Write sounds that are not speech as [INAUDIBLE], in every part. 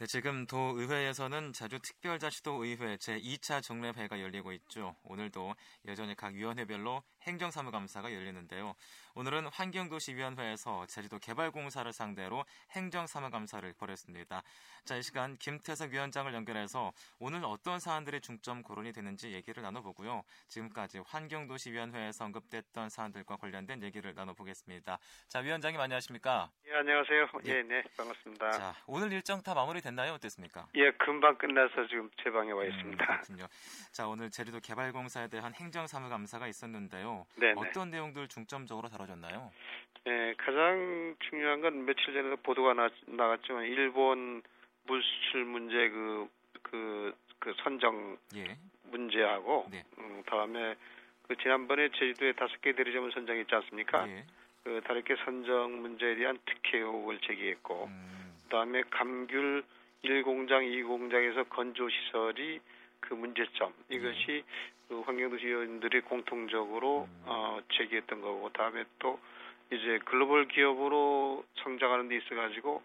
네, 지금 도의회에서는 제주특별자치도의회 제2차 정례회가 열리고 있죠. 오늘도 여전히 각 위원회별로 행정사무감사가 열리는데요. 오늘은 환경도시위원회에서 제주도 개발공사를 상대로 행정사무감사를 벌였습니다. 자, 이 시간 김태석 위원장을 연결해서 오늘 어떤 사안들이 중점 거론이 되는지 얘기를 나눠보고요. 지금까지 환경도시위원회에서 언급됐던 사안들과 관련된 얘기를 나눠보겠습니다. 자, 위원장님 안녕하십니까? 예, 안녕하세요. 예, 예 네, 반갑습니다. 자, 오늘 일정 다 마무리됐 나요? 어땠습니까? 예, 금방 끝나서 지금 제 방에 와 음, 있습니다. 음, 그렇군요. 자, 오늘 제주도 개발공사에 대한 행정사무감사가 있었는데요. 네 어떤 내용들 중점적으로 다뤄졌나요? 네, 가장 중요한 건 며칠 전에도 보도가 나, 나갔지만 일본 물수출 문제 그, 그, 그 선정 예. 문제하고 네. 음, 다음에 그 지난번에 제주도에 다섯 개 대리점을 선정했지 않습니까? 예. 그 다섯 개 선정 문제에 대한 특혜 의혹을 제기했고 음. 그다음에 감귤 1공장, 2공장에서 건조 시설이 그 문제점 이것이 네. 그 환경도시위원들이 공통적으로 음. 어, 제기했던 거고 다음에 또 이제 글로벌 기업으로 성장하는 데 있어 가지고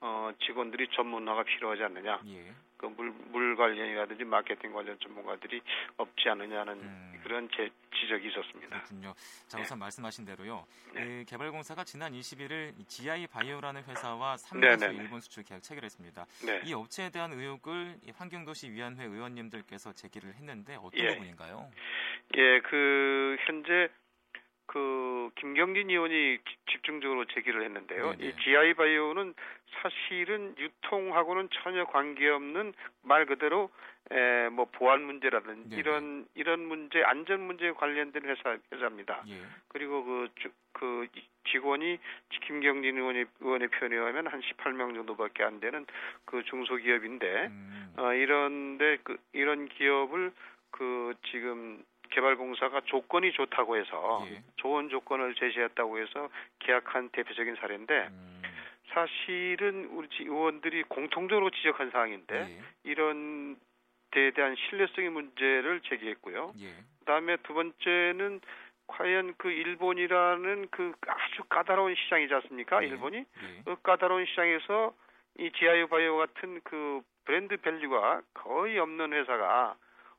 어, 직원들이 전문화가 필요하지 않느냐. 예. 그 물 물 관련이라든지 마케팅 관련 전문가들이 없지 않느냐는 음. 그런 제 지적이 있었습니다. 그렇군요. 자 우선 네. 말씀하신 대로요. 네. 개발공사가 지난 21일 GI 바이오라는 회사와 3년수 일본 수출 계약 체결했습니다. 네. 이 업체에 대한 의혹을 환경도시위원회 의원님들께서 제기를 했는데 어떤 예. 부분인가요? 예, 그 현재 그 김경진 의원이 집중적으로 제기를 했는데요. 네네. 이 GI 바이오는 사실은 유통하고는 전혀 관계없는 말 그대로 에, 뭐 보안 문제라든지 네네. 이런 이런 문제 안전 문제에 관련된 회사 회사입니다. 예. 그리고 그, 그 직원이 김경진 의원의 의원의 표현에 의하면 한 18명 정도밖에 안 되는 그 중소기업인데 음. 어, 이런데 그 이런 기업을 그 지금 개발공사가 조건이 좋다고 해서 예. 좋은 조건을 제시했다고 해서 계약한 대표적인 사례인데 음. 사실은 우리 의원들이 공통적으로 지적한 사항인데 예. 이런 데에 대한 신뢰성의 문제를 제기했고요. 예. 그다음에 두 번째는 과연 그 일본이라는 그 아주 까다로운 시장이지 않습니까? 예. 일본이 예. 그 까다로운 시장에서 이 지아유 바이오 같은 그 브랜드 value가 거의 없는 회사가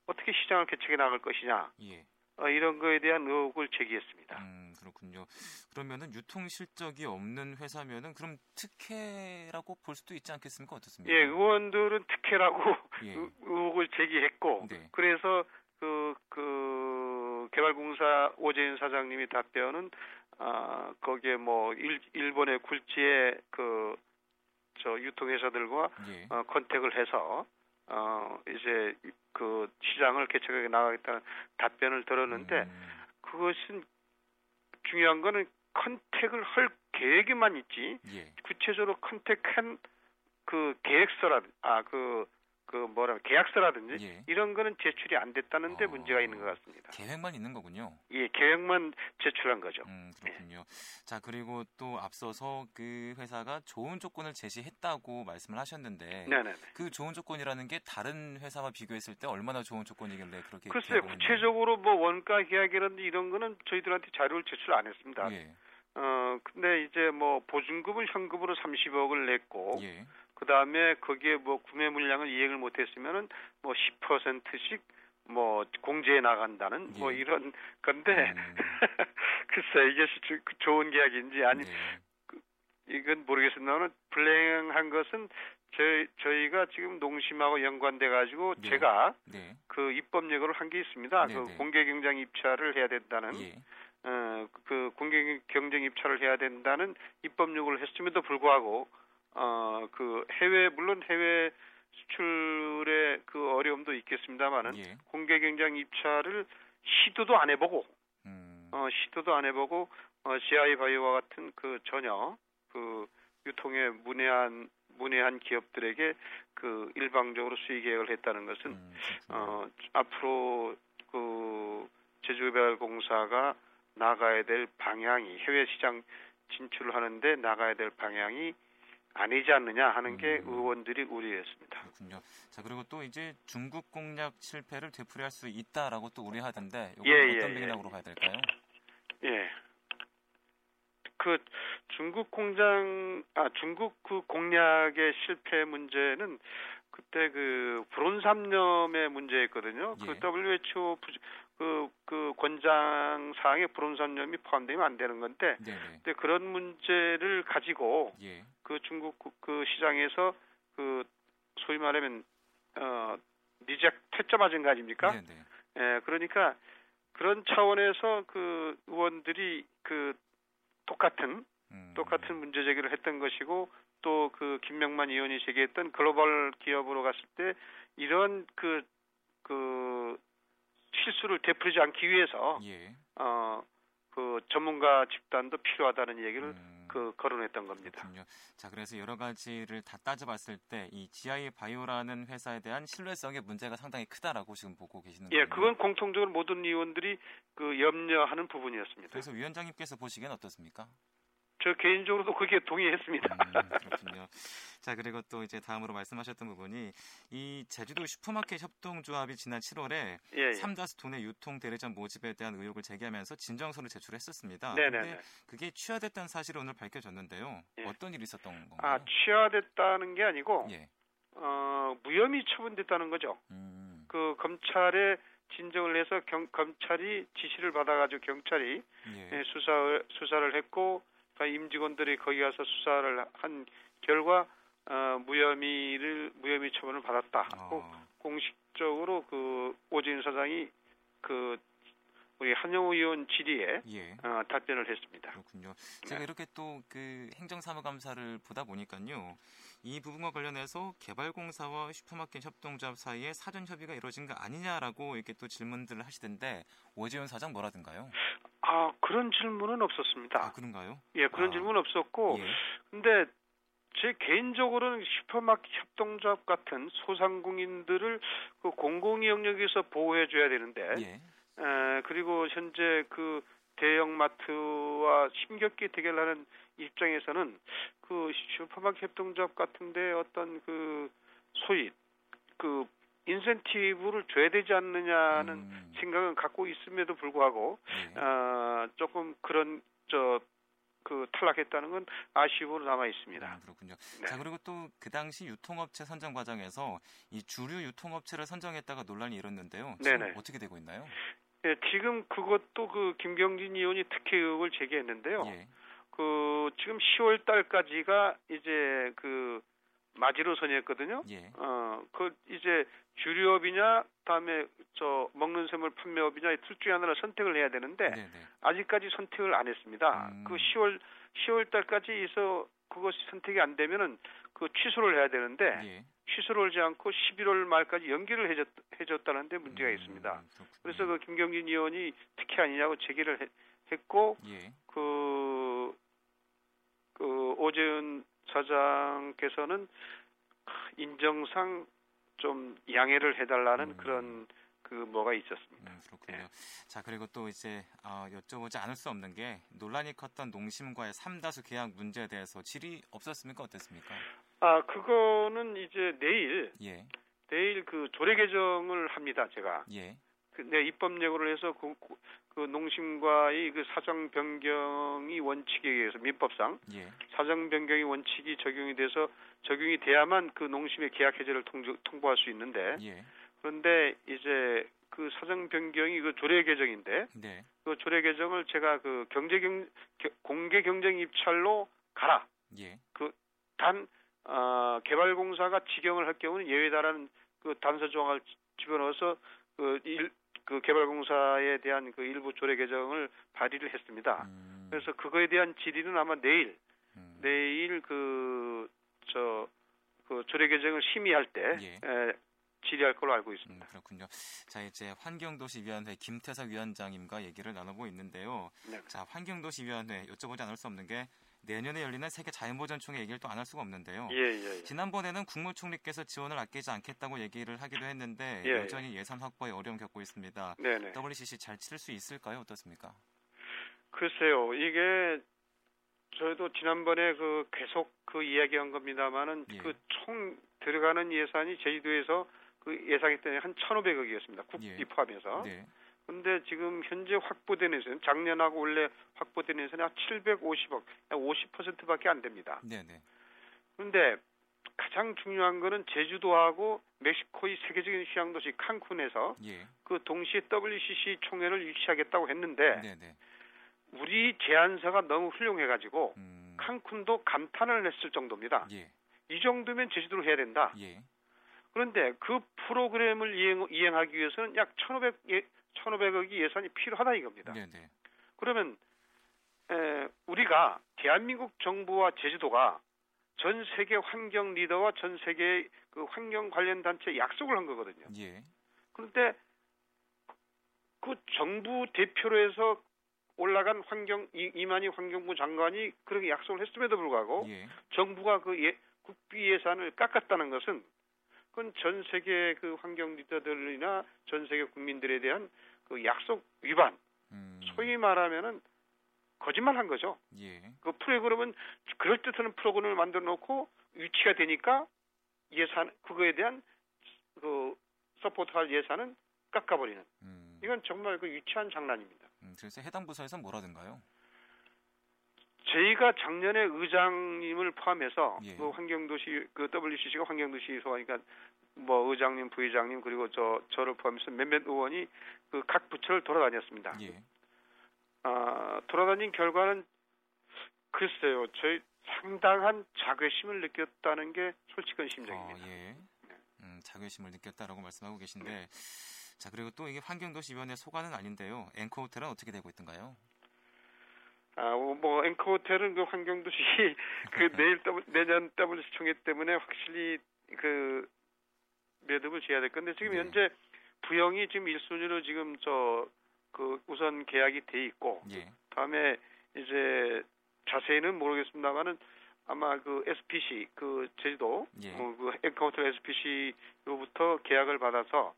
어떻게 시장을 개척해 나갈 것이냐 예. 어, 이런 거에 대한 의혹을 제기했습니다. 음, 그렇군요. 그러면은 유통 실적이 없는 회사면은 그럼 특혜라고 볼 수도 있지 않겠습니까? 어떻습니까? 예, 의원들은 특혜라고 예. 의혹을 제기했고 네. 그래서 그, 그 개발공사 오재인 사장님이 답변은 아, 거기에 뭐 일, 일본의 굴지의 그 저 유통회사들과 예. 어, 컨택을 해서 어 이제 그 시장을 개척하게 나가겠다는 답변을 들었는데 음. 그것은 중요한 거는 컨택을 할 계획에만 있지 예. 구체적으로 컨택한 그 계획서라든 아그 그 뭐라 계약서라든지 예. 이런 거는 제출이 안 됐다는데 어, 문제가 있는 것 같습니다. 계획만 있는 거군요. 예, 계획만 제출한 거죠. 음, 그렇군요. 예. 자 그리고 또 앞서서 그 회사가 좋은 조건을 제시했다고 말씀을 하셨는데, 네네. 그 좋은 조건이라는 게 다른 회사와 비교했을 때 얼마나 좋은 조건이길래 그렇게? 글쎄 구체적으로 뭐 원가 계약이라든지 이런 거는 저희들한테 자료를 제출 안 했습니다. 예. 어 근데 이제 뭐 보증금을 현금으로 30억을 냈고. 예. 그 다음에 거기에 뭐 구매 물량을 이행을 못했으면은 뭐 10%씩 뭐 공제해 나간다는 뭐 예. 뭐 이런 건데 음. [LAUGHS] 글쎄 이게 그 좋은 계약인지 아니 예. 그, 이건 모르겠습니다만 불행한 것은 저희 저희가 지금 농심하고 연관돼 가지고 네. 제가 네. 그 입법 예고를 한 게 있습니다. 네, 그 네. 공개 경쟁 입찰을 해야 된다는 예. 어그 공개 경쟁 입찰을 해야 된다는 입법 요구를 했음에도 불구하고 어, 그 해외, 물론 해외 수출의 그 어려움도 있겠습니다만은 예. 공개 경쟁 입찰을 시도도 안 해보고, 음. 어, 시도도 안 해보고, 어, GI 바이오와 같은 그 전혀 그 유통에 문외한 문외한 기업들에게 그 일방적으로 수익 계획을 했다는 것은 음, 어 앞으로 그 제주개발공사가 나가야 될 방향이 해외 시장 진출을 하는데 나가야 될 방향이 아니지 않느냐 하는 게 음. 의원들이 우려했습니다. 그렇군요. 자 그리고 또 이제 중국 공략 실패를 되풀이할 수 있다라고 또 우려하던데 이건 예, 어떤 예, 맥락으로 예. 봐야 될까요? 예. 그 중국 공장 아 중국 그 공략의 실패 문제는 그때 그 불온 삼염의 문제였거든요. 그 예. 그 WHO 그, 그 권장 사항에 불온 삼염이 포함되면 안 되는 건데, 네네. 근데 그런 문제를 가지고 예. 그 중국 그 시장에서 그 소위 말하면 어 리젝 퇴짜 맞은 거 아닙니까? 네네. 예, 그러니까 그런 차원에서 그 의원들이 그 똑같은 음. 똑같은 문제 제기를 했던 것이고 또 그 김명만 의원이 제기했던 글로벌 기업으로 갔을 때 이런 그, 그 실수를 되풀이지 않기 위해서 예. 어 그 전문가 집단도 필요하다는 얘기를 음. 그 거론했던 겁니다. 그렇군요. 자, 그래서 여러 가지를 다 따져봤을 때 이 GI 바이오라는 회사에 대한 신뢰성의 문제가 상당히 크다라고 지금 보고 계시는 거예요. 예, 그건 공통적으로 모든 의원들이 그 염려하는 부분이었습니다. 그래서 위원장님께서 보시기엔 어떻습니까? 저 개인적으로도 그게 동의했습니다. 음, 그렇군요. 자 그리고 또 이제 다음으로 말씀하셨던 부분이 이 제주도 슈퍼마켓 협동조합이 지난 7월에 예, 예. 삼다수 도내 유통 대리점 모집에 대한 의혹을 제기하면서 진정서를 제출했었습니다. 네네. 그게 취하됐다는 사실이 오늘 밝혀졌는데요. 예. 어떤 일이 있었던 건가요? 아 취하됐다는 게 아니고 예. 어, 무혐의 처분됐다는 거죠. 음. 그 검찰에 진정을 해서 경, 검찰이 지시를 받아가지고 경찰이 예. 예 수사 수사를 했고 임직원들이 거기 가서 수사를 한 결과 어, 무혐의를 무혐의 처분을 받았다. 어. 공식적으로 그 오진 사장이 그 우리 한영우 의원 질의에 예. 어, 답변을 했습니다. 그렇군요. 제가 네. 이렇게 또 그 행정사무감사를 보다 보니까요. 이 부분과 관련해서 개발공사와 슈퍼마켓 협동조합 사이에 사전 협의가 이루어진 거 아니냐라고 이렇게 또 질문들을 하시던데 오재훈 사장 뭐라든가요? 아 그런 질문은 없었습니다. 아 그런가요? 예 그런 아. 질문 은 없었고 예. 근데 제 개인적으로는 슈퍼마켓 협동조합 같은 소상공인들을 그 공공의 영역에서 보호해줘야 되는데, 예. 에, 그리고 현재 그 대형마트와 심겹게 대결하는 입장에서는 그 슈퍼마켓 협동조합 같은데 어떤 그 소위 그 인센티브를 줘야 되지 않느냐는 음. 생각은 갖고 있음에도 불구하고 네. 어, 조금 그런 저 그 탈락했다는 건 아쉬움으로 남아 있습니다. 음, 그렇군요. 네. 자 그리고 또 그 당시 유통업체 선정 과정에서 이 주류 유통업체를 선정했다가 논란이 일었는데요. 지금 네네. 어떻게 되고 있나요? 네, 지금 그것도 그 김경진 의원이 특혜 의혹을 제기했는데요. 예. 그 지금 10월 달까지가 이제 그 마지노선이었거든요. 예. 어, 그 이제 주류업이냐, 다음에 저 먹는 샘물 판매업이냐 이둘 중에 하나를 선택을 해야 되는데 네네. 아직까지 선택을 안 했습니다. 음. 그 10월 10월 달까지 해서 그것이 선택이 안 되면은 그 취소를 해야 되는데 예. 취소를 하지 않고 11월 말까지 연기를 해줬, 해줬다는데 문제가 음, 있습니다. 음, 그래서 그 김경진 의원이 특혜 아니냐고 제기를 해, 했고 예. 그, 그 오재훈 사장께서는 인정상 좀 양해를 해달라는 음. 그런 그 뭐가 있었습니다. 음, 그렇군요. 네. 자 그리고 또 이제 어, 여쭤보지 않을 수 없는 게 논란이 컸던 농심과의 삼다수 계약 문제에 대해서 질의 없었습니까? 어땠습니까? 아 그거는 이제 내일 예. 내일 그 조례 개정을 합니다. 제가. 예. 그, 네, 입법 예고를 해서 그, 그 농심과의 그 사정 변경이 원칙에 의해서 민법상 예. 사정 변경이 원칙이 적용이 돼서 적용이 돼야만 그 농심의 계약 해제를 통, 통보할 수 있는데 예. 그런데 이제 그 사정 변경이 그 조례 개정인데 네. 그 조례 개정을 제가 그 경제 경 공개 경쟁 입찰로 가라. 예. 그단 어, 개발공사가 지경을 할 경우는 예외다라는 그 단서 조항을 집어넣어서 그, 일, 그 개발공사에 대한 그 일부 조례 개정을 발의를 했습니다. 음. 그래서 그거에 대한 질의는 아마 내일 음. 내일 그저그 조례 개정을 심의할 때 예. 에, 질의할 걸로 알고 있습니다. 음, 그렇군요. 자 이제 환경도시위원회 김태석 위원장님과 얘기를 나누고 있는데요. 네. 자 환경도시위원회 여쭤보지 않을 수 없는 게 내년에 열리는 세계 자연보전총회 얘기를 또 안 할 수가 없는데요. 예, 예, 예. 지난번에는 국무총리께서 지원을 아끼지 않겠다고 얘기를 하기도 했는데 예, 예. 여전히 예산 확보에 어려움 겪고 있습니다. 네네. WCC 잘칠수 있을까요? 어떻습니까? 글쎄요. 이게 저희도 지난번에 그 계속 그 이야기한 겁니다만은 예. 그총 들어가는 예산이 제주도에서 그 예상했던 한 1,500억이었습니다. 국비 포함해서. 네. 근데 지금 현재 확보된 예산, 작년하고 원래 확보된 예산이 한 750억, 50%밖에 안 됩니다. 네네. 그런데 가장 중요한 거는 제주도하고 멕시코의 세계적인 휴양 도시 칸쿤에서 예. 그 동시에 WCC 총회를 유치하겠다고 했는데 네네. 우리 제안서가 너무 훌륭해가지고 음. 칸쿤도 감탄을 했을 정도입니다. 예. 이 정도면 제주도로 해야 된다. 예. 그런데 그 프로그램을 이행, 이행하기 위해서는 약 1,500, 예, 1,500억이 예산이 필요하다 이겁니다. 네네. 그러면 에, 우리가 대한민국 정부와 제주도가 전 세계 환경 리더와 전 세계 그 환경 관련 단체 약속을 한 거거든요. 예. 그런데 그 정부 대표로 해서 올라간 환경 이만희 환경부 장관이 그렇게 약속을 했음에도 불구하고 예. 정부가 그 예, 국비 예산을 깎았다는 것은 그건 전 세계 그 환경 리더들이나 전 세계 국민들에 대한 그 약속 위반, 음. 소위 말하면은 거짓말한 거죠. 예. 그 프로그램은 그럴 듯한 프로그램을 만들어 놓고 유치가 되니까 예산 그거에 대한 그 서포트할 예산은 깎아버리는. 음. 이건 정말 그 유치한 장난입니다. 음, 그래서 해당 부서에서 뭐라든가요? 저희가 작년에 의장님을 포함해서 예. 그 환경도시 그 WCC가 환경도시 소하니까 뭐 의장님, 부의장님 그리고 저 저를 포함해서 몇몇 의원이 그 각 부처를 돌아다녔습니다. 예. 아, 돌아다닌 결과는 글쎄요, 저희 상당한 자괴심을 느꼈다는 게 솔직한 심정입니다. 어, 예. 네. 음, 자괴심을 느꼈다라고 말씀하고 계신데, 네. 자 그리고 또 이게 환경도시 위원회 소관은 아닌데요. 앵커 호텔은 어떻게 되고 있던가요? 아, 뭐 앵커 호텔은 그 환경도시 [LAUGHS] 그 내일 더블, 내년 WC 총회 때문에 확실히 그 매듭을 지어야 될 건데 지금 네. 현재 부영이 지금 1순위로 지금 저 그 우선 계약이 돼 있고 예. 다음에 이제 자세히는 모르겠습니다만은 아마 그 SPC 그 제주도 예. 어, 그 앵커 호텔 SPC로부터 계약을 받아서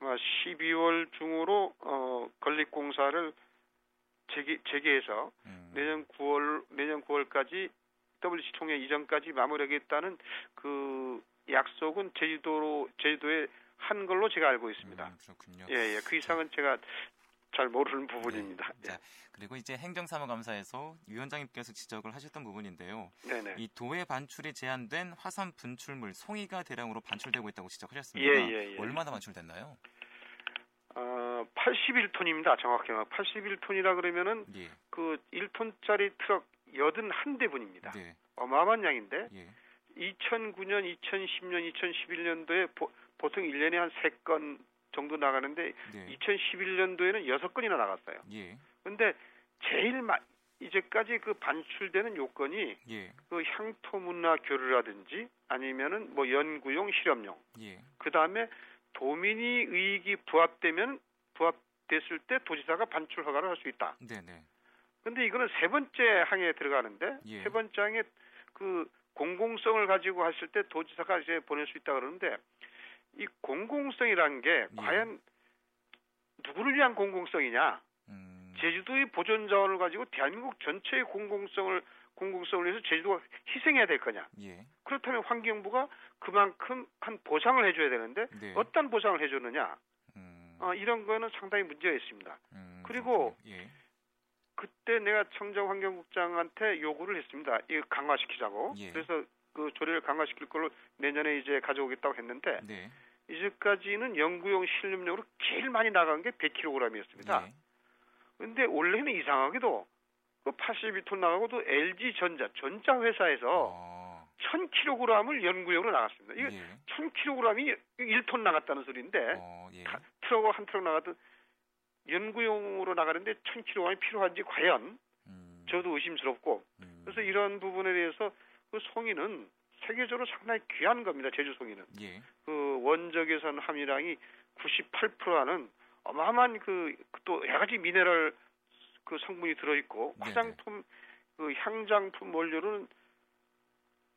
아마 12월 중으로 어 건립 공사를 재개, 재개해서 음. 내년 9월 내년 9월까지 WC 총회 이전까지 마무리하겠다는 그 약속은 제주도로 제주도에 한 걸로 제가 알고 있습니다. 음, 그렇군요. 예, 예. 그 이상은 자, 제가 잘 모르는 부분입니다. 네. 자, 그리고 이제 행정사무감사에서 위원장님께서 지적을 하셨던 부분인데요. 네네. 이 도에 반출이 제한된 화산 분출물 송이가 대량으로 반출되고 있다고 지적하셨습니다. 예, 예, 예. 얼마나 반출됐나요? 어, 81톤입니다. 정확히 81톤이라 그러면은 예. 그 1톤짜리 트럭 81대분입니다. 네. 어마어마한 양인데 예. 2009년, 2010년, 2011년도에 보, 통 1년에 한 3건 정도 나가는데 네. 2011년도에는 6건이나 나갔어요. 예. 근데 제일 마, 이제까지 그 반출되는 요건이 예. 그 향토 문화 교류라든지 아니면은 뭐 연구용 실험용. 예. 그다음에 도민이 의익이 부합되면 부합됐을 때 도지사가 반출 허가를 할 수 있다. 네네. 근데 이거는 세 번째 항에 들어가는데 예. 세 번째 항에 그 공공성을 가지고 했을 때 도지사가 이제 보낼 수 있다 그러는데 이 공공성이라는 게 예. 과연 누구를 위한 공공성이냐? 음. 제주도의 보존 자원을 가지고 대한민국 전체의 공공성을 공공성을 위해서 제주도가 희생해야 될 거냐? 예. 그렇다면 환경부가 그만큼 한 보상을 해줘야 되는데 네. 어떤 보상을 해줬느냐? 음. 어, 이런 거는 상당히 문제가 있습니다. 음, 그리고 예. 그때 내가 청정 환경국장한테 요구를 했습니다. 이거 강화시키자고. 예. 그래서 그 조례를 강화시킬 걸로 내년에 이제 가져오겠다고 했는데 네. 이제까지는 연구용 실험용으로 제일 많이 나간 게 100kg이었습니다. 예. 근데 원래는 이상하게도 그 82톤 나가고도 LG 전자 전자 회사에서 어. 1000kg을 연구용으로 나갔습니다. 이게 예. 1000kg이 1톤 나갔다는 소리인데 어, 예. 트럭 한 트럭 나가도 연구용으로 나가는데 1000kg이 필요한지 과연 음. 저도 의심스럽고 음. 그래서 이런 부분에 대해서 그 송이는 세계적으로 상당히 귀한 겁니다. 제주 송이는 예. 그 원적외선 함유량이 98%라는 어마어마한 그 또 여러 가지 미네랄 그 성분이 들어있고 화장품 그 향장품 원료는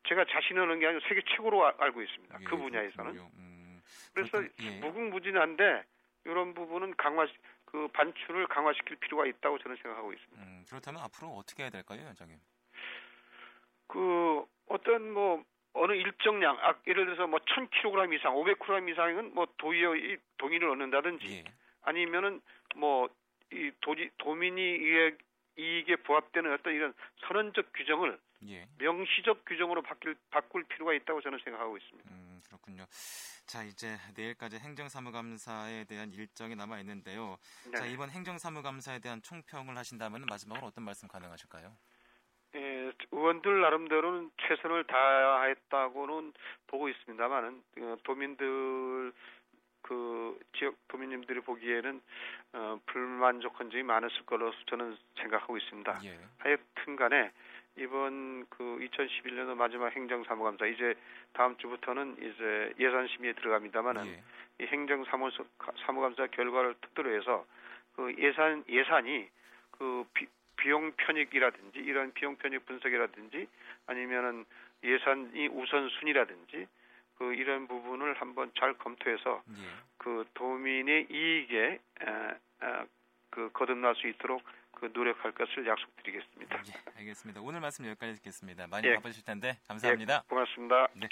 제가 자신 있는 게 아니고 세계 최고로 아, 알고 있습니다. 예, 그 분야에서는. 음, 그래서 예. 무궁무진한데 이런 부분은 강화 그 반출을 강화시킬 필요가 있다고 저는 생각하고 있습니다. 음, 그렇다면 앞으로 어떻게 해야 될까요, 원장님? 그 어떤 뭐 어느 일정량, 아, 예를 들어서 뭐 1000kg 이상, 500kg 이상은 뭐 도의 동의를 얻는다든지 예. 아니면은 뭐 이 도민이 이익, 이익에 부합되는 어떤 이런 선언적 규정을 예. 명시적 규정으로 바뀔, 바꿀 필요가 있다고 저는 생각하고 있습니다. 음, 그렇군요. 자, 이제 내일까지 행정사무감사에 대한 일정이 남아 있는데요. 네. 자, 이번 행정사무감사에 대한 총평을 하신다면 마지막으로 어떤 말씀 가능하실까요? 예, 의원들 나름대로는 최선을 다했다고는 보고 있습니다만은 어, 도민들 그 지역 도민님들이 보기에는 어, 불만족 한 점이 많았을 거로 저는 생각하고 있습니다. 예. 하여튼간에 이번 그 2011년도 마지막 행정사무감사 이제 다음 주부터는 이제 예산 심의에 들어갑니다만은 예. 이 행정사무 사무감사 결과를 토대로 해서 그 예산 예산이 그 비, 비용 편익이라든지 이런 비용 편익 분석이라든지 아니면은 예산이 우선순위라든지 그 이런 부분을 한번 잘 검토해서 예. 그 도민의 이익에 에, 에, 그 거듭날 수 있도록 그 노력할 것을 약속드리겠습니다. 예, 알겠습니다. 오늘 말씀 여기까지 듣겠습니다. 많이 예. 바쁘실 텐데 감사합니다. 예, 고맙습니다. 네,